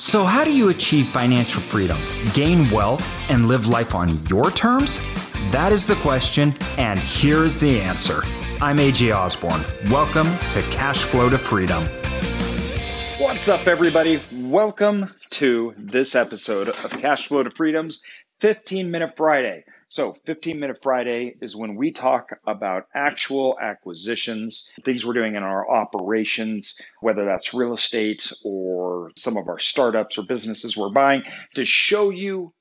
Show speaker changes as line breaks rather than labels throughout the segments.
So, how do you achieve financial freedom, gain wealth, and live life on your terms? That is the question, and here is the answer. I'm AJ Osborne. Welcome to Cash Flow to Freedom.
What's up, everybody? Welcome to this episode of Cash Flow to Freedom's 15 Minute Friday. So, 15 Minute Friday is when we talk about actual acquisitions, things we're doing in our operations, whether that's real estate or some of our startups or businesses we're buying, to show you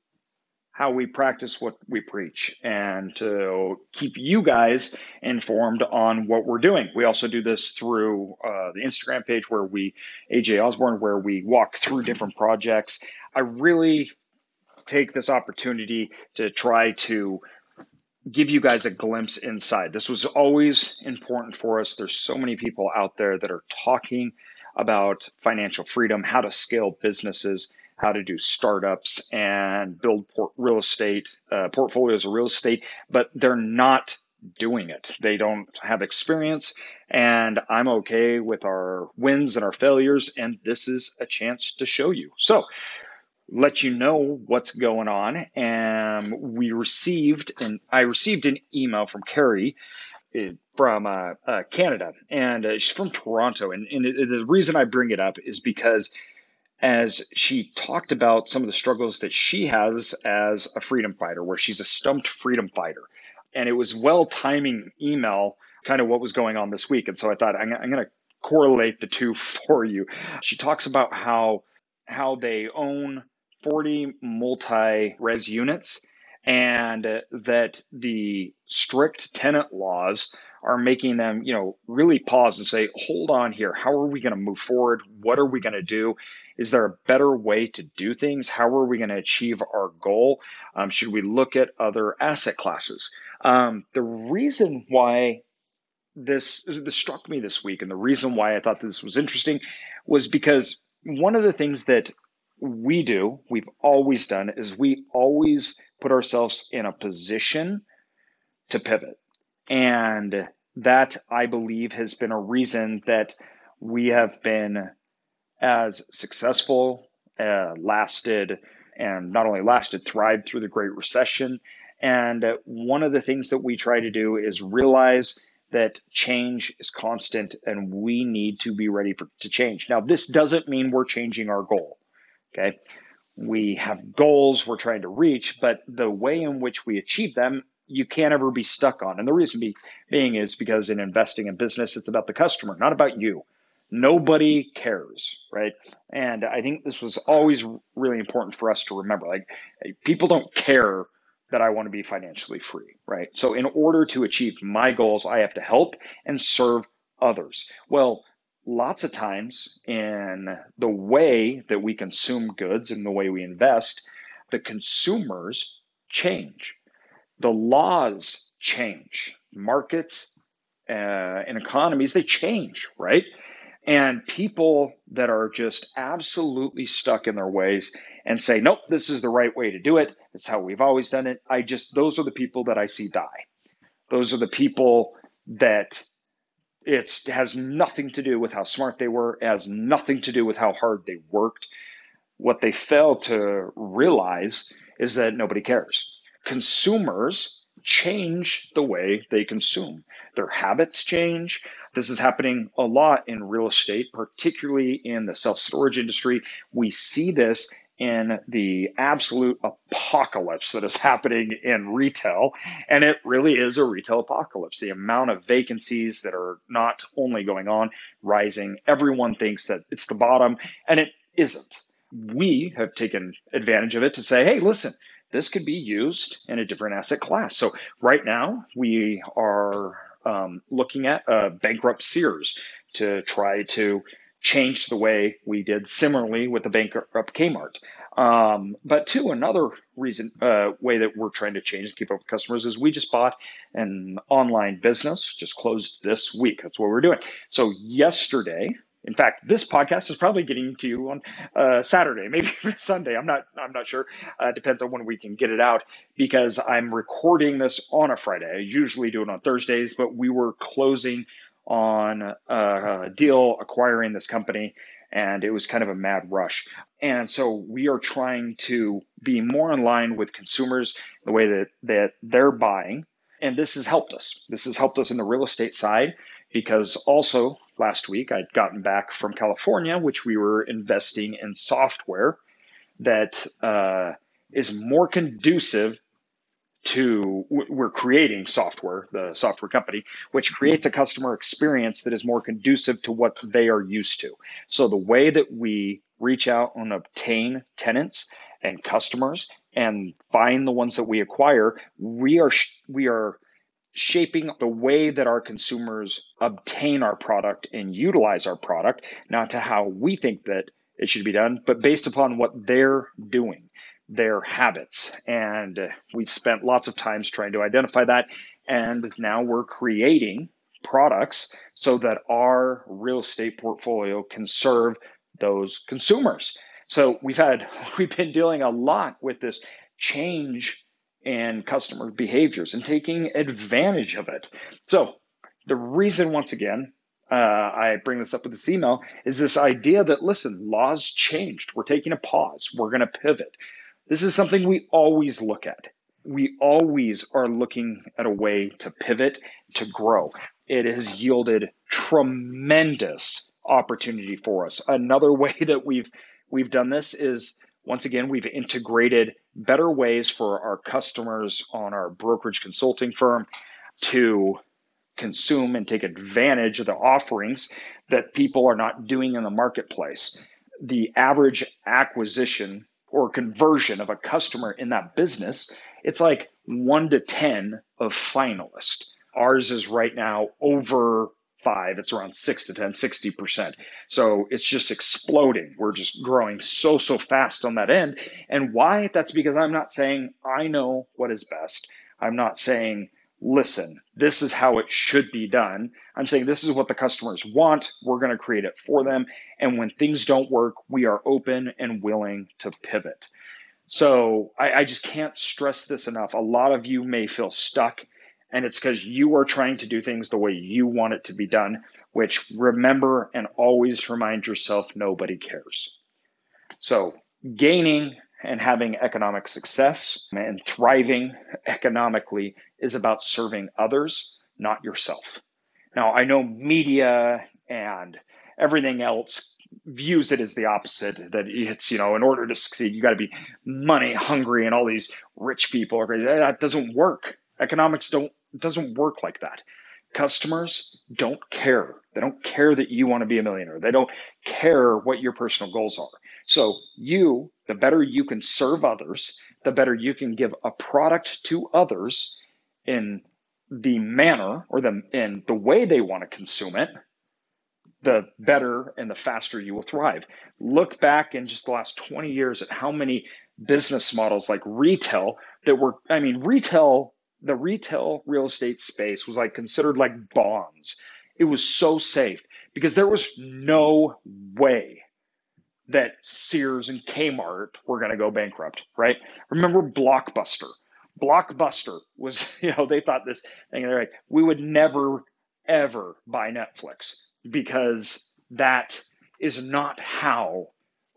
how we practice what we preach and to keep you guys informed on what we're doing. We also do this through uh, the Instagram page where we, AJ Osborne, where we walk through different projects. I really take this opportunity to try to give you guys a glimpse inside. This was always important for us. There's so many people out there that are talking about financial freedom, how to scale businesses, how to do startups and build port- real estate uh, portfolios of real estate, but they're not doing it. They don't have experience, and I'm okay with our wins and our failures, and this is a chance to show you. So, let you know what's going on. And we received, and I received an email from Carrie eh, from uh, uh, Canada, and uh, she's from Toronto. And, and the reason I bring it up is because as she talked about some of the struggles that she has as a freedom fighter, where she's a stumped freedom fighter. And it was well timing email, kind of what was going on this week. And so I thought I'm, I'm going to correlate the two for you. She talks about how how they own 40 multi res units and that the strict tenant laws are making them, you know, really pause and say, hold on here. How are we going to move forward? What are we going to do? Is there a better way to do things? How are we going to achieve our goal? Um, should we look at other asset classes? Um, the reason why this, this struck me this week and the reason why I thought this was interesting was because one of the things that we do, we've always done, is we always put ourselves in a position to pivot. And that, I believe, has been a reason that we have been as successful, uh, lasted, and not only lasted, thrived through the Great Recession. And one of the things that we try to do is realize that change is constant and we need to be ready for, to change. Now, this doesn't mean we're changing our goal. Okay. We have goals we're trying to reach, but the way in which we achieve them, you can't ever be stuck on. And the reason be, being is because in investing in business, it's about the customer, not about you. Nobody cares, right? And I think this was always really important for us to remember. Like, people don't care that I want to be financially free, right? So, in order to achieve my goals, I have to help and serve others. Well, lots of times in the way that we consume goods and the way we invest, the consumers change. The laws change. Markets uh, and economies, they change, right? And people that are just absolutely stuck in their ways and say, nope, this is the right way to do it. It's how we've always done it. I just, those are the people that I see die. Those are the people that it has nothing to do with how smart they were, has nothing to do with how hard they worked. What they fail to realize is that nobody cares. Consumers change the way they consume. Their habits change. This is happening a lot in real estate, particularly in the self storage industry. We see this in the absolute apocalypse that is happening in retail. And it really is a retail apocalypse. The amount of vacancies that are not only going on, rising, everyone thinks that it's the bottom, and it isn't. We have taken advantage of it to say, hey, listen, this could be used in a different asset class. So right now, we are um, looking at a bankrupt Sears to try to change the way we did similarly with the bankrupt Kmart. Um, but two, another reason uh, way that we're trying to change and keep up with customers is we just bought an online business, just closed this week. That's what we're doing. So yesterday, in fact, this podcast is probably getting to you on uh, Saturday, maybe Sunday. I'm not. I'm not sure. Uh, depends on when we can get it out because I'm recording this on a Friday. I usually do it on Thursdays, but we were closing on a deal acquiring this company and it was kind of a mad rush. And so we are trying to be more in line with consumers, the way that, that they're buying. And this has helped us. This has helped us in the real estate side because also last week I'd gotten back from California, which we were investing in software that uh, is more conducive to we're creating software the software company which creates a customer experience that is more conducive to what they are used to. So the way that we reach out and obtain tenants and customers and find the ones that we acquire we are we are shaping the way that our consumers obtain our product and utilize our product not to how we think that it should be done but based upon what they're doing their habits. And we've spent lots of times trying to identify that. And now we're creating products so that our real estate portfolio can serve those consumers. So we've had, we've been dealing a lot with this change in customer behaviors and taking advantage of it. So the reason, once again, uh, I bring this up with this email is this idea that listen, laws changed. We're taking a pause. We're going to pivot. This is something we always look at. We always are looking at a way to pivot, to grow. It has yielded tremendous opportunity for us. Another way that we've we've done this is once again we've integrated better ways for our customers on our brokerage consulting firm to consume and take advantage of the offerings that people are not doing in the marketplace. The average acquisition or conversion of a customer in that business, it's like one to 10 of finalist. Ours is right now over five, it's around six to 10, 60%. So it's just exploding. We're just growing so, so fast on that end. And why? That's because I'm not saying I know what is best. I'm not saying listen, this is how it should be done. I'm saying this is what the customers want. We're going to create it for them. And when things don't work, we are open and willing to pivot. So I, I just can't stress this enough. A lot of you may feel stuck, and it's because you are trying to do things the way you want it to be done, which remember and always remind yourself nobody cares. So gaining and having economic success and thriving economically is about serving others, not yourself. Now, I know media and everything else views it as the opposite that it's, you know, in order to succeed, you got to be money hungry and all these rich people that doesn't work. Economics don't doesn't work like that. Customers don't care. They don't care that you want to be a millionaire. They don't care what your personal goals are. So, you, the better you can serve others, the better you can give a product to others in the manner or the in the way they want to consume it, the better and the faster you will thrive. Look back in just the last 20 years at how many business models like retail that were I mean retail the retail real estate space was like considered like bonds. It was so safe because there was no way that Sears and Kmart were going to go bankrupt, right? Remember Blockbuster? Blockbuster was, you know, they thought this thing, they're like, we would never, ever buy Netflix because that is not how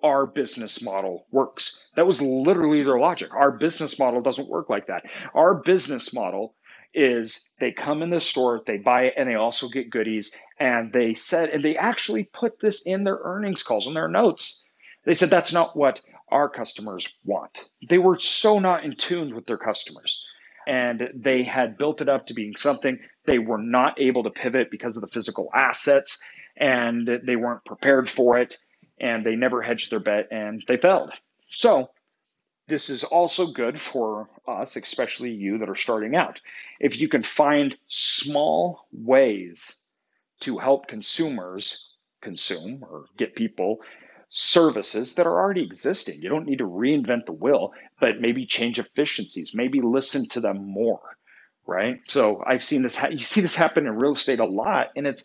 our business model works. That was literally their logic. Our business model doesn't work like that. Our business model is they come in the store, they buy it, and they also get goodies. And they said, and they actually put this in their earnings calls in their notes. They said that's not what our customers want. They were so not in tune with their customers. And they had built it up to being something they were not able to pivot because of the physical assets and they weren't prepared for it and they never hedged their bet and they failed. So, this is also good for us, especially you that are starting out. If you can find small ways to help consumers consume or get people services that are already existing. You don't need to reinvent the wheel, but maybe change efficiencies, maybe listen to them more, right? So I've seen this. Ha- you see this happen in real estate a lot, and it's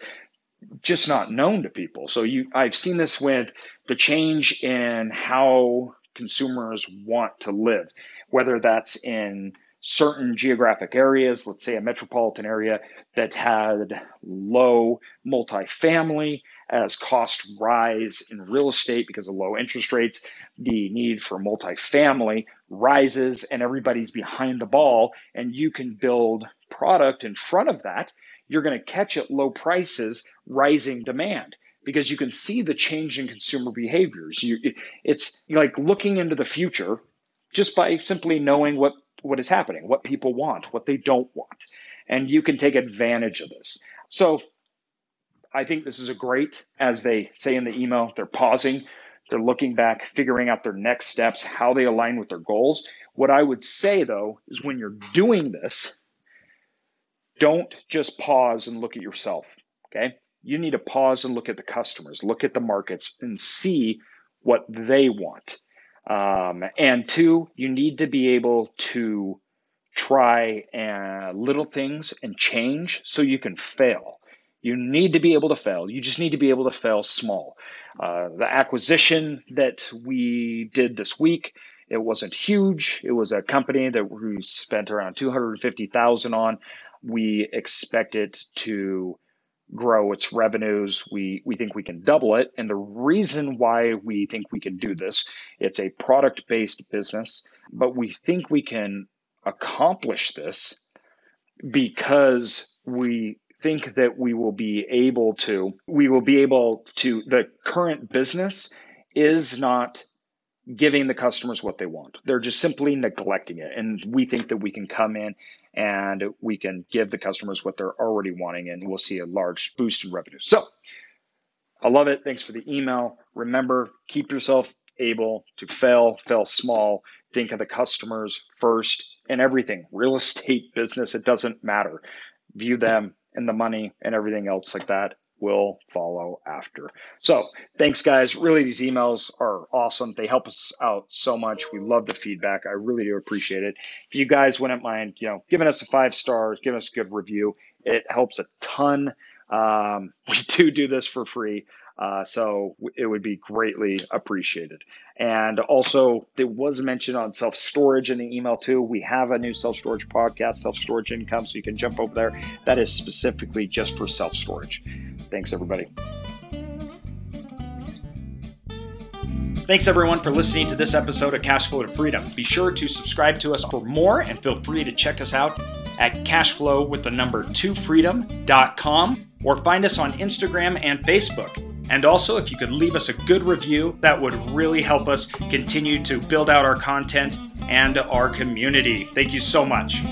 just not known to people. So you, I've seen this with the change in how consumers want to live, whether that's in certain geographic areas, let's say a metropolitan area that had low multifamily as costs rise in real estate because of low interest rates, the need for multifamily rises and everybody's behind the ball, and you can build product in front of that. You're going to catch at low prices rising demand because you can see the change in consumer behaviors. You, it's like looking into the future just by simply knowing what, what is happening, what people want, what they don't want. And you can take advantage of this. So I think this is a great, as they say in the email, they're pausing, they're looking back, figuring out their next steps, how they align with their goals. What I would say though is when you're doing this, don't just pause and look at yourself. Okay. You need to pause and look at the customers, look at the markets, and see what they want. Um, and two, you need to be able to try uh, little things and change so you can fail. You need to be able to fail. You just need to be able to fail small. Uh, the acquisition that we did this week, it wasn't huge. It was a company that we spent around 250,000 on. We expect it to grow its revenues. We we think we can double it. And the reason why we think we can do this, it's a product-based business, but we think we can accomplish this because we think that we will be able to we will be able to the current business is not giving the customers what they want. They're just simply neglecting it. And we think that we can come in and we can give the customers what they're already wanting, and we'll see a large boost in revenue. So I love it. Thanks for the email. Remember, keep yourself able to fail, fail small, think of the customers first and everything. Real estate business, it doesn't matter. View them and the money and everything else like that will follow after. So thanks, guys. Really, these emails are awesome. They help us out so much. We love the feedback. I really do appreciate it. If you guys wouldn't mind, you know, giving us a five stars, giving us a good review, it helps a ton. Um, we do do this for free. Uh, so it would be greatly appreciated. And also, there was mention on self storage in the email too. We have a new self storage podcast, Self Storage Income, so you can jump over there. That is specifically just for self storage. Thanks, everybody. Thanks everyone for listening to this episode of Cashflow to Freedom. Be sure to subscribe to us for more and feel free to check us out at cashflow with the number 2 freedom.com or find us on Instagram and Facebook. And also, if you could leave us a good review, that would really help us continue to build out our content and our community. Thank you so much.